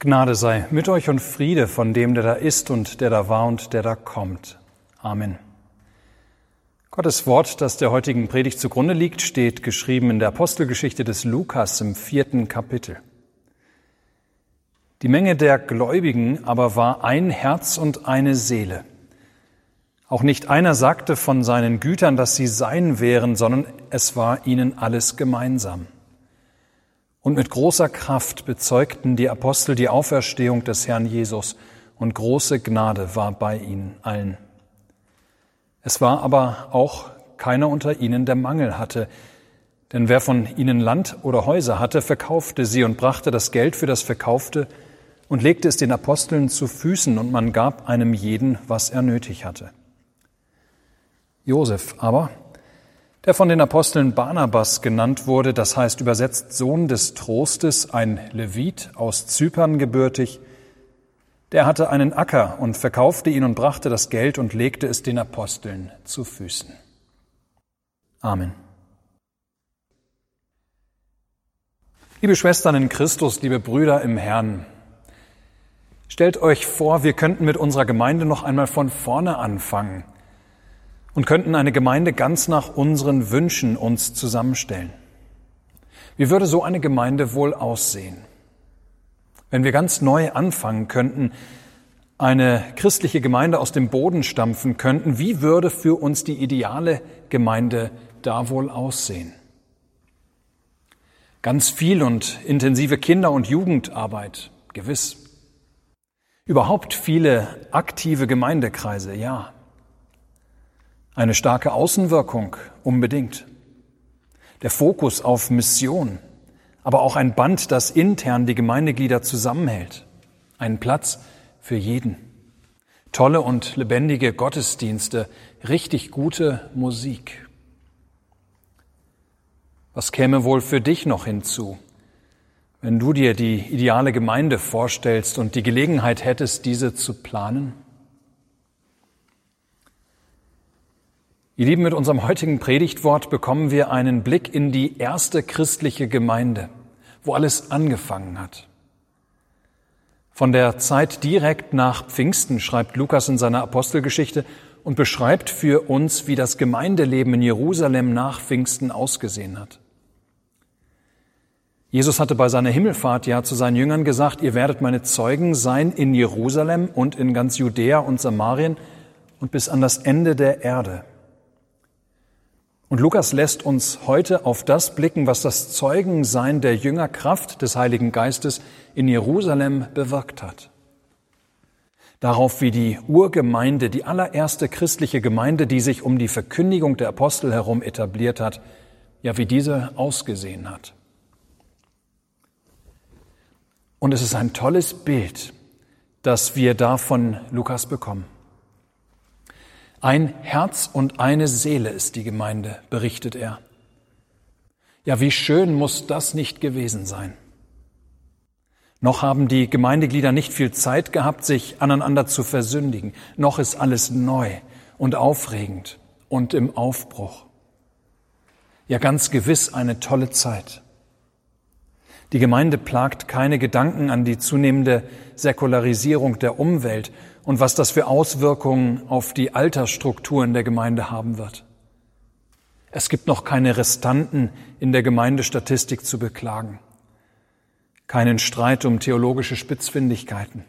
Gnade sei mit euch und Friede von dem, der da ist und der da war und der da kommt. Amen. Gottes Wort, das der heutigen Predigt zugrunde liegt, steht geschrieben in der Apostelgeschichte des Lukas im vierten Kapitel. Die Menge der Gläubigen aber war ein Herz und eine Seele. Auch nicht einer sagte von seinen Gütern, dass sie sein wären, sondern es war ihnen alles gemeinsam. Und mit großer Kraft bezeugten die Apostel die Auferstehung des Herrn Jesus, und große Gnade war bei ihnen allen. Es war aber auch keiner unter ihnen, der Mangel hatte, denn wer von ihnen Land oder Häuser hatte, verkaufte sie und brachte das Geld für das Verkaufte und legte es den Aposteln zu Füßen, und man gab einem jeden, was er nötig hatte. Josef aber, der von den Aposteln Barnabas genannt wurde, das heißt übersetzt Sohn des Trostes, ein Levit aus Zypern gebürtig, der hatte einen Acker und verkaufte ihn und brachte das Geld und legte es den Aposteln zu Füßen. Amen. Liebe Schwestern in Christus, liebe Brüder im Herrn, stellt euch vor, wir könnten mit unserer Gemeinde noch einmal von vorne anfangen – und könnten eine Gemeinde ganz nach unseren Wünschen uns zusammenstellen. Wie würde so eine Gemeinde wohl aussehen? Wenn wir ganz neu anfangen könnten, eine christliche Gemeinde aus dem Boden stampfen könnten, wie würde für uns die ideale Gemeinde da wohl aussehen? Ganz viel und intensive Kinder- und Jugendarbeit, gewiss. Überhaupt viele aktive Gemeindekreise, ja. Eine starke Außenwirkung unbedingt. Der Fokus auf Mission, aber auch ein Band, das intern die Gemeindeglieder zusammenhält. Ein Platz für jeden. Tolle und lebendige Gottesdienste, richtig gute Musik. Was käme wohl für dich noch hinzu, wenn du dir die ideale Gemeinde vorstellst und die Gelegenheit hättest, diese zu planen? Ihr Lieben, mit unserem heutigen Predigtwort bekommen wir einen Blick in die erste christliche Gemeinde, wo alles angefangen hat. Von der Zeit direkt nach Pfingsten schreibt Lukas in seiner Apostelgeschichte und beschreibt für uns, wie das Gemeindeleben in Jerusalem nach Pfingsten ausgesehen hat. Jesus hatte bei seiner Himmelfahrt ja zu seinen Jüngern gesagt, ihr werdet meine Zeugen sein in Jerusalem und in ganz Judäa und Samarien und bis an das Ende der Erde. Und Lukas lässt uns heute auf das blicken, was das Zeugensein der Jüngerkraft des Heiligen Geistes in Jerusalem bewirkt hat. Darauf, wie die Urgemeinde, die allererste christliche Gemeinde, die sich um die Verkündigung der Apostel herum etabliert hat, ja, wie diese ausgesehen hat. Und es ist ein tolles Bild, das wir da von Lukas bekommen. Ein Herz und eine Seele ist die Gemeinde, berichtet er. Ja, wie schön muss das nicht gewesen sein. Noch haben die Gemeindeglieder nicht viel Zeit gehabt, sich aneinander zu versündigen. Noch ist alles neu und aufregend und im Aufbruch. Ja, ganz gewiss eine tolle Zeit. Die Gemeinde plagt keine Gedanken an die zunehmende Säkularisierung der Umwelt und was das für Auswirkungen auf die Altersstrukturen der Gemeinde haben wird. Es gibt noch keine Restanten in der Gemeindestatistik zu beklagen, keinen Streit um theologische Spitzfindigkeiten.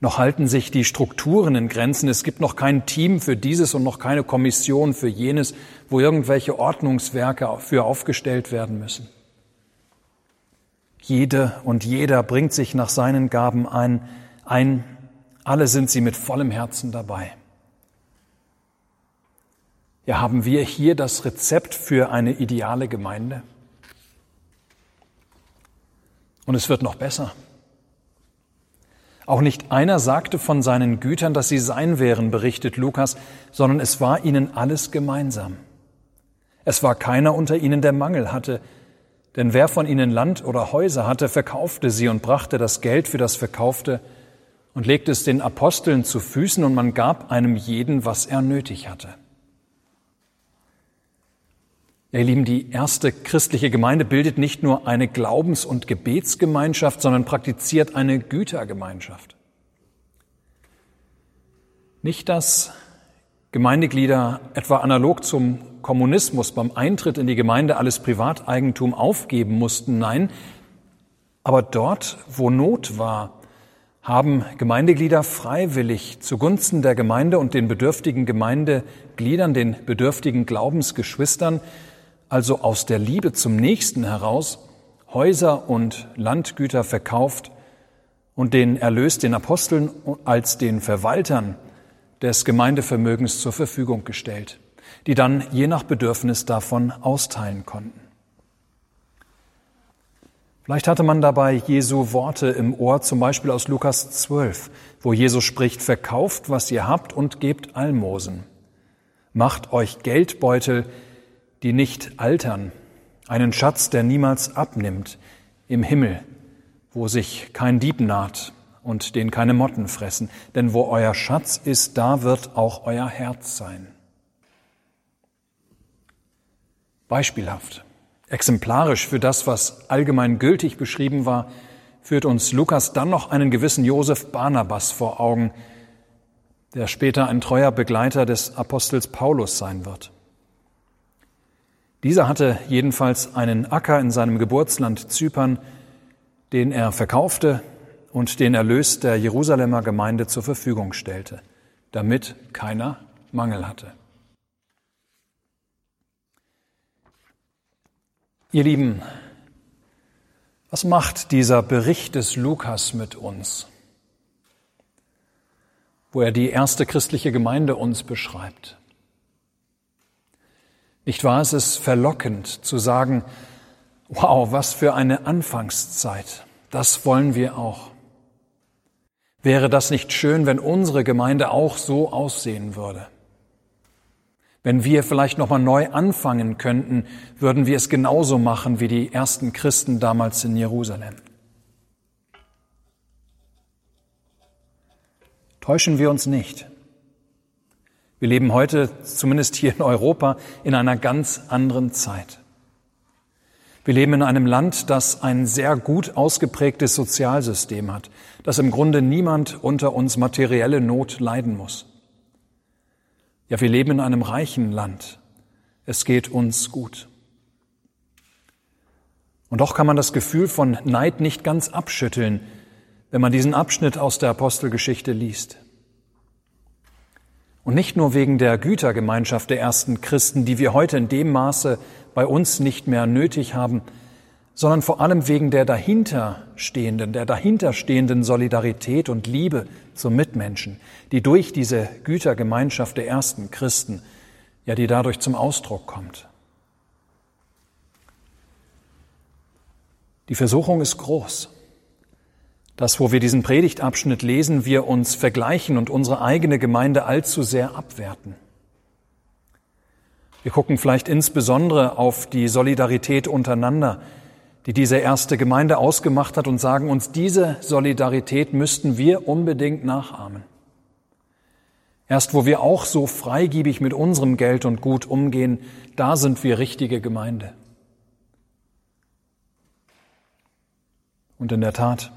Noch halten sich die Strukturen in Grenzen. Es gibt noch kein Team für dieses und noch keine Kommission für jenes, wo irgendwelche Ordnungswerke für aufgestellt werden müssen. Jede und jeder bringt sich nach seinen Gaben ein, ein. Alle sind sie mit vollem Herzen dabei. Ja, haben wir hier das Rezept für eine ideale Gemeinde? Und es wird noch besser. Auch nicht einer sagte von seinen Gütern, dass sie sein wären, berichtet Lukas, sondern es war ihnen alles gemeinsam. Es war keiner unter ihnen, der Mangel hatte, denn wer von ihnen Land oder Häuser hatte, verkaufte sie und brachte das Geld für das Verkaufte und legte es den Aposteln zu Füßen und man gab einem jeden, was er nötig hatte. Ihr Lieben, die erste christliche Gemeinde bildet nicht nur eine Glaubens- und Gebetsgemeinschaft, sondern praktiziert eine Gütergemeinschaft. Nicht, dass Gemeindeglieder etwa analog zum Kommunismus beim Eintritt in die Gemeinde alles Privateigentum aufgeben mussten. Nein, aber dort, wo Not war, haben Gemeindeglieder freiwillig zugunsten der Gemeinde und den bedürftigen Gemeindegliedern, den bedürftigen Glaubensgeschwistern, also aus der Liebe zum Nächsten heraus, Häuser und Landgüter verkauft und den Erlös den Aposteln als den Verwaltern des Gemeindevermögens zur Verfügung gestellt, die dann je nach Bedürfnis davon austeilen konnten. Vielleicht hatte man dabei Jesu Worte im Ohr, zum Beispiel aus Lukas 12, wo Jesus spricht, verkauft, was ihr habt und gebt Almosen. Macht euch Geldbeutel, die nicht altern, einen Schatz, der niemals abnimmt, im Himmel, wo sich kein Dieb naht und den keine Motten fressen. Denn wo euer Schatz ist, da wird auch euer Herz sein. Beispielhaft. Exemplarisch für das, was allgemein gültig beschrieben war, führt uns Lukas dann noch einen gewissen Josef Barnabas vor Augen, der später ein treuer Begleiter des Apostels Paulus sein wird. Dieser hatte jedenfalls einen Acker in seinem Geburtsland Zypern, den er verkaufte und den Erlös der Jerusalemer Gemeinde zur Verfügung stellte, damit keiner Mangel hatte. Ihr Lieben, was macht dieser Bericht des Lukas mit uns, wo er die erste christliche Gemeinde uns beschreibt? Nicht wahr? Es ist verlockend zu sagen, wow, was für eine Anfangszeit. Das wollen wir auch. Wäre das nicht schön, wenn unsere Gemeinde auch so aussehen würde? Wenn wir vielleicht nochmal neu anfangen könnten, würden wir es genauso machen wie die ersten Christen damals in Jerusalem. Täuschen wir uns nicht. Wir leben heute, zumindest hier in Europa, in einer ganz anderen Zeit. Wir leben in einem Land, das ein sehr gut ausgeprägtes Sozialsystem hat, dass im Grunde niemand unter uns materielle Not leiden muss. Ja, wir leben in einem reichen Land. Es geht uns gut. Und doch kann man das Gefühl von Neid nicht ganz abschütteln, wenn man diesen Abschnitt aus der Apostelgeschichte liest. Und nicht nur wegen der Gütergemeinschaft der ersten Christen, die wir heute in dem Maße bei uns nicht mehr nötig haben, sondern vor allem wegen der dahinterstehenden, der dahinterstehenden Solidarität und Liebe zum Mitmenschen, die durch diese Gütergemeinschaft der ersten Christen, ja, die dadurch zum Ausdruck kommt. Die Versuchung ist groß. dass, wo wir diesen Predigtabschnitt lesen, wir uns vergleichen und unsere eigene Gemeinde allzu sehr abwerten. Wir gucken vielleicht insbesondere auf die Solidarität untereinander, die diese erste Gemeinde ausgemacht hat und sagen uns, diese Solidarität müssten wir unbedingt nachahmen. Erst wo wir auch so freigiebig mit unserem Geld und Gut umgehen, da sind wir richtige Gemeinde. Und in der Tat,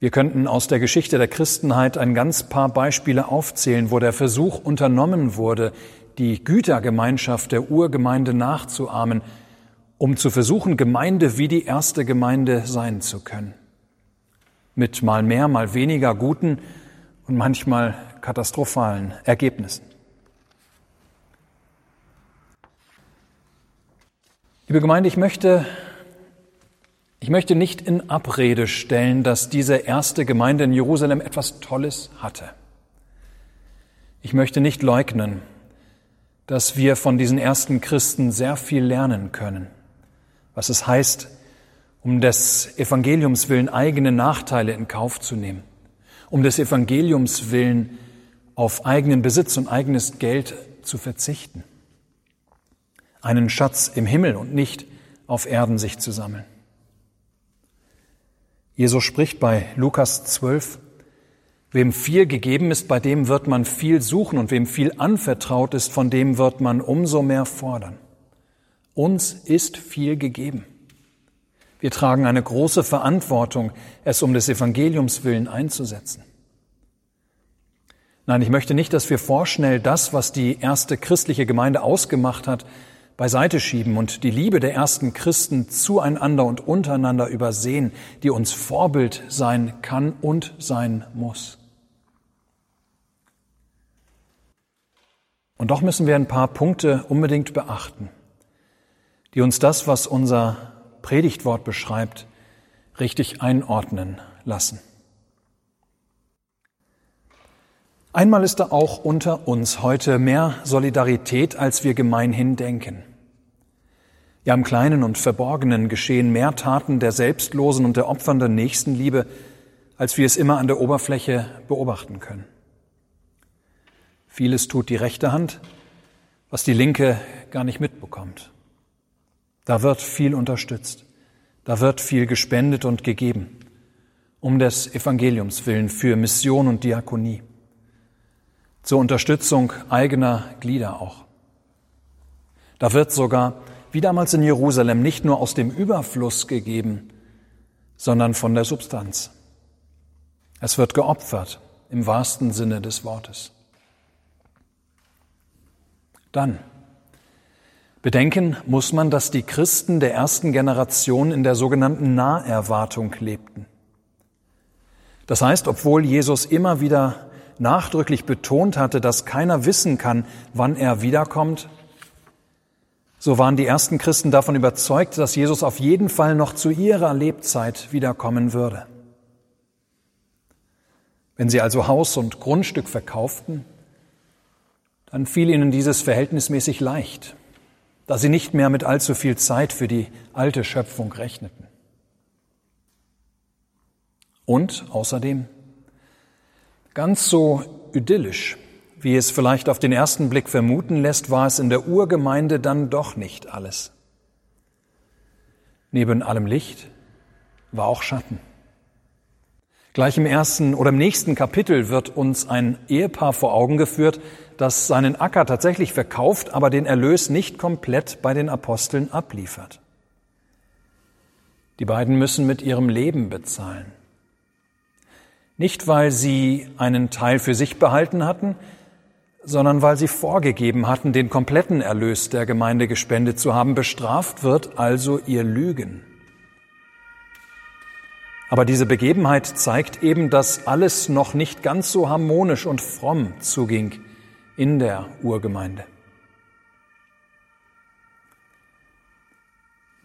wir könnten aus der Geschichte der Christenheit ein ganz paar Beispiele aufzählen, wo der Versuch unternommen wurde, die Gütergemeinschaft der Urgemeinde nachzuahmen, um zu versuchen, Gemeinde wie die erste Gemeinde sein zu können. Mit mal mehr, mal weniger guten und manchmal katastrophalen Ergebnissen. Liebe Gemeinde, ich möchte, ich möchte nicht in Abrede stellen, dass diese erste Gemeinde in Jerusalem etwas Tolles hatte. Ich möchte nicht leugnen, dass wir von diesen ersten Christen sehr viel lernen können was es heißt, um des Evangeliums willen eigene Nachteile in Kauf zu nehmen, um des Evangeliums willen auf eigenen Besitz und eigenes Geld zu verzichten, einen Schatz im Himmel und nicht auf Erden sich zu sammeln. Jesus spricht bei Lukas 12, Wem viel gegeben ist, bei dem wird man viel suchen und wem viel anvertraut ist, von dem wird man umso mehr fordern. Uns ist viel gegeben. Wir tragen eine große Verantwortung, es um des Evangeliums willen einzusetzen. Nein, ich möchte nicht, dass wir vorschnell das, was die erste christliche Gemeinde ausgemacht hat, beiseite schieben und die Liebe der ersten Christen zueinander und untereinander übersehen, die uns Vorbild sein kann und sein muss. Und doch müssen wir ein paar Punkte unbedingt beachten, die uns das, was unser Predigtwort beschreibt, richtig einordnen lassen. Einmal ist da auch unter uns heute mehr Solidarität, als wir gemeinhin denken. Ja, im Kleinen und Verborgenen geschehen mehr Taten der selbstlosen und der opfernden Nächstenliebe, als wir es immer an der Oberfläche beobachten können. Vieles tut die rechte Hand, was die linke gar nicht mitbekommt. Da wird viel unterstützt, da wird viel gespendet und gegeben, um des Evangeliums willen für Mission und Diakonie, zur Unterstützung eigener Glieder auch. Da wird sogar, wie damals in Jerusalem, nicht nur aus dem Überfluss gegeben, sondern von der Substanz. Es wird geopfert im wahrsten Sinne des Wortes. Dann bedenken muss man, dass die Christen der ersten Generation in der sogenannten Naherwartung lebten. Das heißt, obwohl Jesus immer wieder nachdrücklich betont hatte, dass keiner wissen kann, wann er wiederkommt, so waren die ersten Christen davon überzeugt, dass Jesus auf jeden Fall noch zu ihrer Lebzeit wiederkommen würde. Wenn sie also Haus und Grundstück verkauften, dann fiel ihnen dieses verhältnismäßig leicht, da sie nicht mehr mit allzu viel Zeit für die alte Schöpfung rechneten. Und außerdem, ganz so idyllisch, wie es vielleicht auf den ersten Blick vermuten lässt, war es in der Urgemeinde dann doch nicht alles. Neben allem Licht war auch Schatten. Gleich im ersten oder im nächsten Kapitel wird uns ein Ehepaar vor Augen geführt, das seinen Acker tatsächlich verkauft, aber den Erlös nicht komplett bei den Aposteln abliefert. Die beiden müssen mit ihrem Leben bezahlen. Nicht, weil sie einen Teil für sich behalten hatten, sondern weil sie vorgegeben hatten, den kompletten Erlös der Gemeinde gespendet zu haben. Bestraft wird also ihr Lügen. Aber diese Begebenheit zeigt eben, dass alles noch nicht ganz so harmonisch und fromm zuging in der Urgemeinde.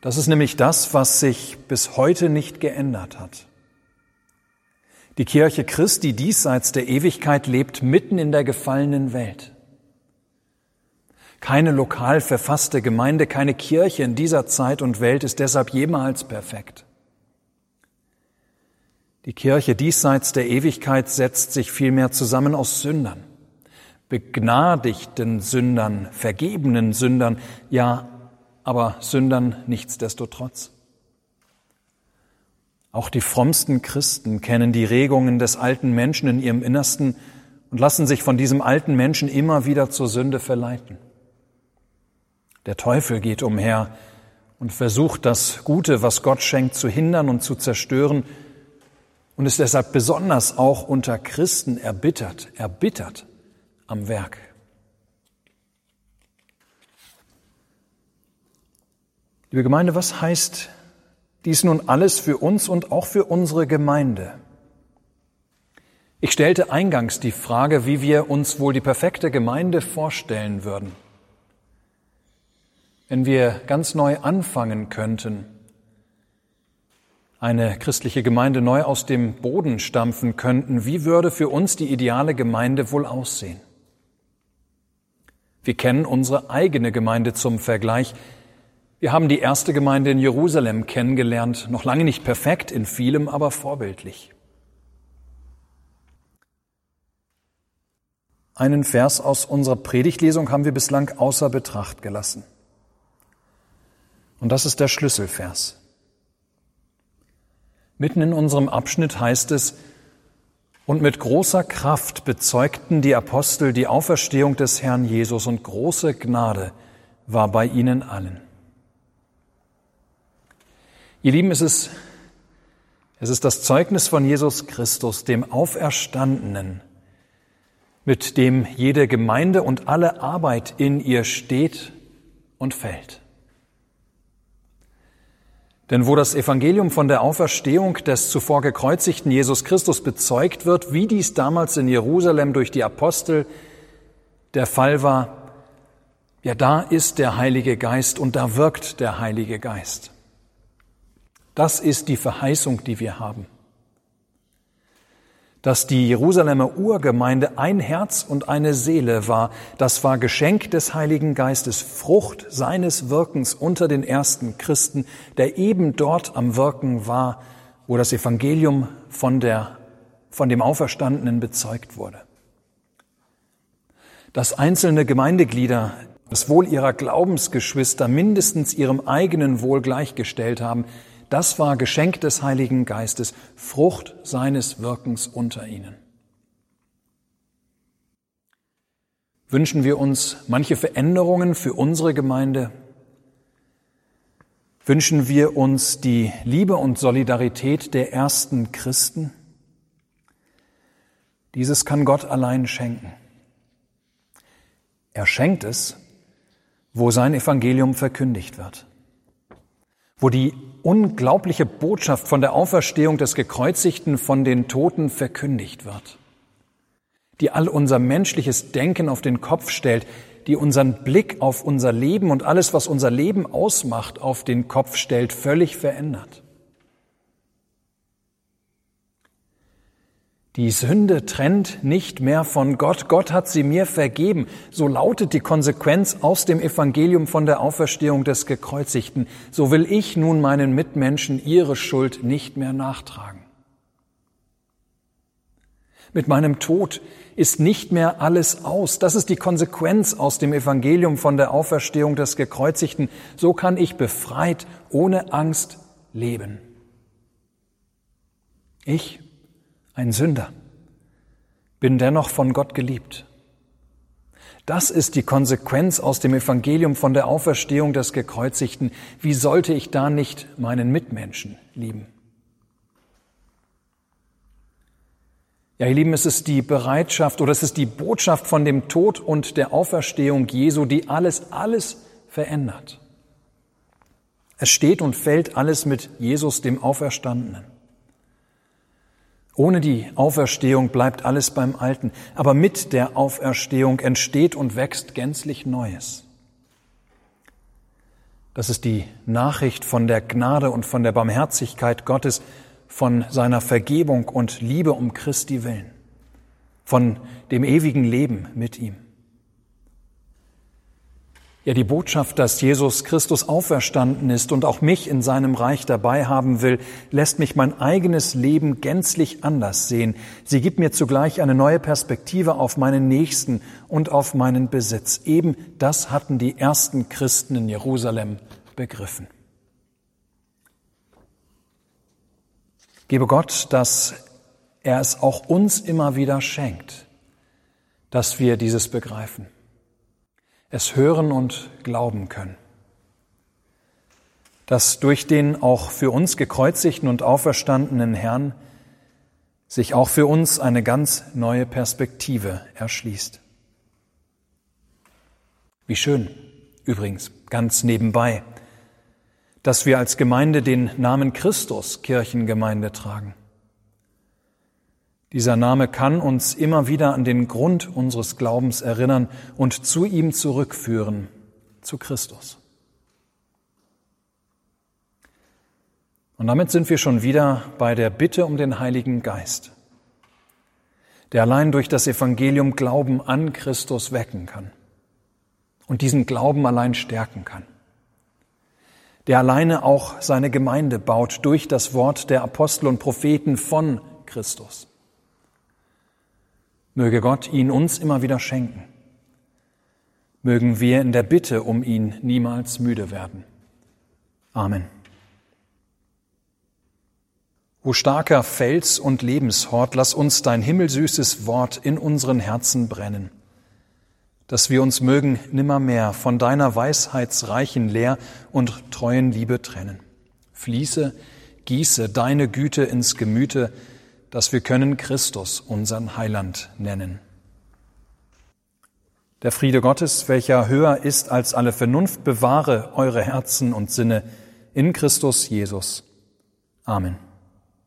Das ist nämlich das, was sich bis heute nicht geändert hat. Die Kirche Christi diesseits der Ewigkeit lebt mitten in der gefallenen Welt. Keine lokal verfasste Gemeinde, keine Kirche in dieser Zeit und Welt ist deshalb jemals perfekt. Die Kirche diesseits der Ewigkeit setzt sich vielmehr zusammen aus Sündern, begnadigten Sündern, vergebenen Sündern, ja, aber Sündern nichtsdestotrotz. Auch die frommsten Christen kennen die Regungen des alten Menschen in ihrem Innersten und lassen sich von diesem alten Menschen immer wieder zur Sünde verleiten. Der Teufel geht umher und versucht das Gute, was Gott schenkt, zu hindern und zu zerstören und ist deshalb besonders auch unter Christen erbittert, erbittert am Werk. Liebe Gemeinde, was heißt dies nun alles für uns und auch für unsere Gemeinde? Ich stellte eingangs die Frage, wie wir uns wohl die perfekte Gemeinde vorstellen würden. Wenn wir ganz neu anfangen könnten, eine christliche Gemeinde neu aus dem Boden stampfen könnten, wie würde für uns die ideale Gemeinde wohl aussehen? Wir kennen unsere eigene Gemeinde zum Vergleich. Wir haben die erste Gemeinde in Jerusalem kennengelernt, noch lange nicht perfekt, in vielem aber vorbildlich. Einen Vers aus unserer Predigtlesung haben wir bislang außer Betracht gelassen. Und das ist der Schlüsselvers. Mitten in unserem Abschnitt heißt es, und mit großer Kraft bezeugten die Apostel die Auferstehung des Herrn Jesus und große Gnade war bei ihnen allen. Ihr Lieben, es ist, es ist das Zeugnis von Jesus Christus, dem Auferstandenen, mit dem jede Gemeinde und alle Arbeit in ihr steht und fällt. Denn wo das Evangelium von der Auferstehung des zuvor gekreuzigten Jesus Christus bezeugt wird, wie dies damals in Jerusalem durch die Apostel der Fall war, ja, da ist der Heilige Geist und da wirkt der Heilige Geist. Das ist die Verheißung, die wir haben dass die Jerusalemer Urgemeinde ein Herz und eine Seele war. Das war Geschenk des Heiligen Geistes, Frucht seines Wirkens unter den ersten Christen, der eben dort am Wirken war, wo das Evangelium von, der, von dem Auferstandenen bezeugt wurde. Dass einzelne Gemeindeglieder das Wohl ihrer Glaubensgeschwister mindestens ihrem eigenen Wohl gleichgestellt haben, das war Geschenk des Heiligen Geistes, Frucht seines Wirkens unter ihnen. Wünschen wir uns manche Veränderungen für unsere Gemeinde? Wünschen wir uns die Liebe und Solidarität der ersten Christen? Dieses kann Gott allein schenken. Er schenkt es, wo sein Evangelium verkündigt wird wo die unglaubliche Botschaft von der Auferstehung des Gekreuzigten von den Toten verkündigt wird, die all unser menschliches Denken auf den Kopf stellt, die unseren Blick auf unser Leben und alles, was unser Leben ausmacht, auf den Kopf stellt, völlig verändert. Die Sünde trennt nicht mehr von Gott. Gott hat sie mir vergeben. So lautet die Konsequenz aus dem Evangelium von der Auferstehung des Gekreuzigten. So will ich nun meinen Mitmenschen ihre Schuld nicht mehr nachtragen. Mit meinem Tod ist nicht mehr alles aus. Das ist die Konsequenz aus dem Evangelium von der Auferstehung des Gekreuzigten. So kann ich befreit, ohne Angst leben. Ich ein Sünder, bin dennoch von Gott geliebt. Das ist die Konsequenz aus dem Evangelium von der Auferstehung des Gekreuzigten. Wie sollte ich da nicht meinen Mitmenschen lieben? Ja, ihr Lieben, es ist die Bereitschaft oder es ist die Botschaft von dem Tod und der Auferstehung Jesu, die alles, alles verändert. Es steht und fällt alles mit Jesus, dem Auferstandenen. Ohne die Auferstehung bleibt alles beim Alten, aber mit der Auferstehung entsteht und wächst gänzlich Neues. Das ist die Nachricht von der Gnade und von der Barmherzigkeit Gottes, von seiner Vergebung und Liebe um Christi willen, von dem ewigen Leben mit ihm. Ja, die Botschaft, dass Jesus Christus auferstanden ist und auch mich in seinem Reich dabei haben will, lässt mich mein eigenes Leben gänzlich anders sehen. Sie gibt mir zugleich eine neue Perspektive auf meinen Nächsten und auf meinen Besitz. Eben das hatten die ersten Christen in Jerusalem begriffen. Gebe Gott, dass er es auch uns immer wieder schenkt, dass wir dieses begreifen es hören und glauben können. Dass durch den auch für uns gekreuzigten und auferstandenen Herrn sich auch für uns eine ganz neue Perspektive erschließt. Wie schön, übrigens, ganz nebenbei, dass wir als Gemeinde den Namen Christus Kirchengemeinde tragen. Dieser Name kann uns immer wieder an den Grund unseres Glaubens erinnern und zu ihm zurückführen, zu Christus. Und damit sind wir schon wieder bei der Bitte um den Heiligen Geist, der allein durch das Evangelium Glauben an Christus wecken kann und diesen Glauben allein stärken kann, der alleine auch seine Gemeinde baut durch das Wort der Apostel und Propheten von Christus. Möge Gott ihn uns immer wieder schenken. Mögen wir in der Bitte um ihn niemals müde werden. Amen. O starker Fels und Lebenshort, lass uns dein himmelsüßes Wort in unseren Herzen brennen, dass wir uns mögen nimmermehr von deiner weisheitsreichen Lehr und treuen Liebe trennen. Fließe, gieße deine Güte ins Gemüte, dass wir können Christus unseren Heiland nennen. Der Friede Gottes, welcher höher ist als alle Vernunft, bewahre eure Herzen und Sinne in Christus Jesus. Amen.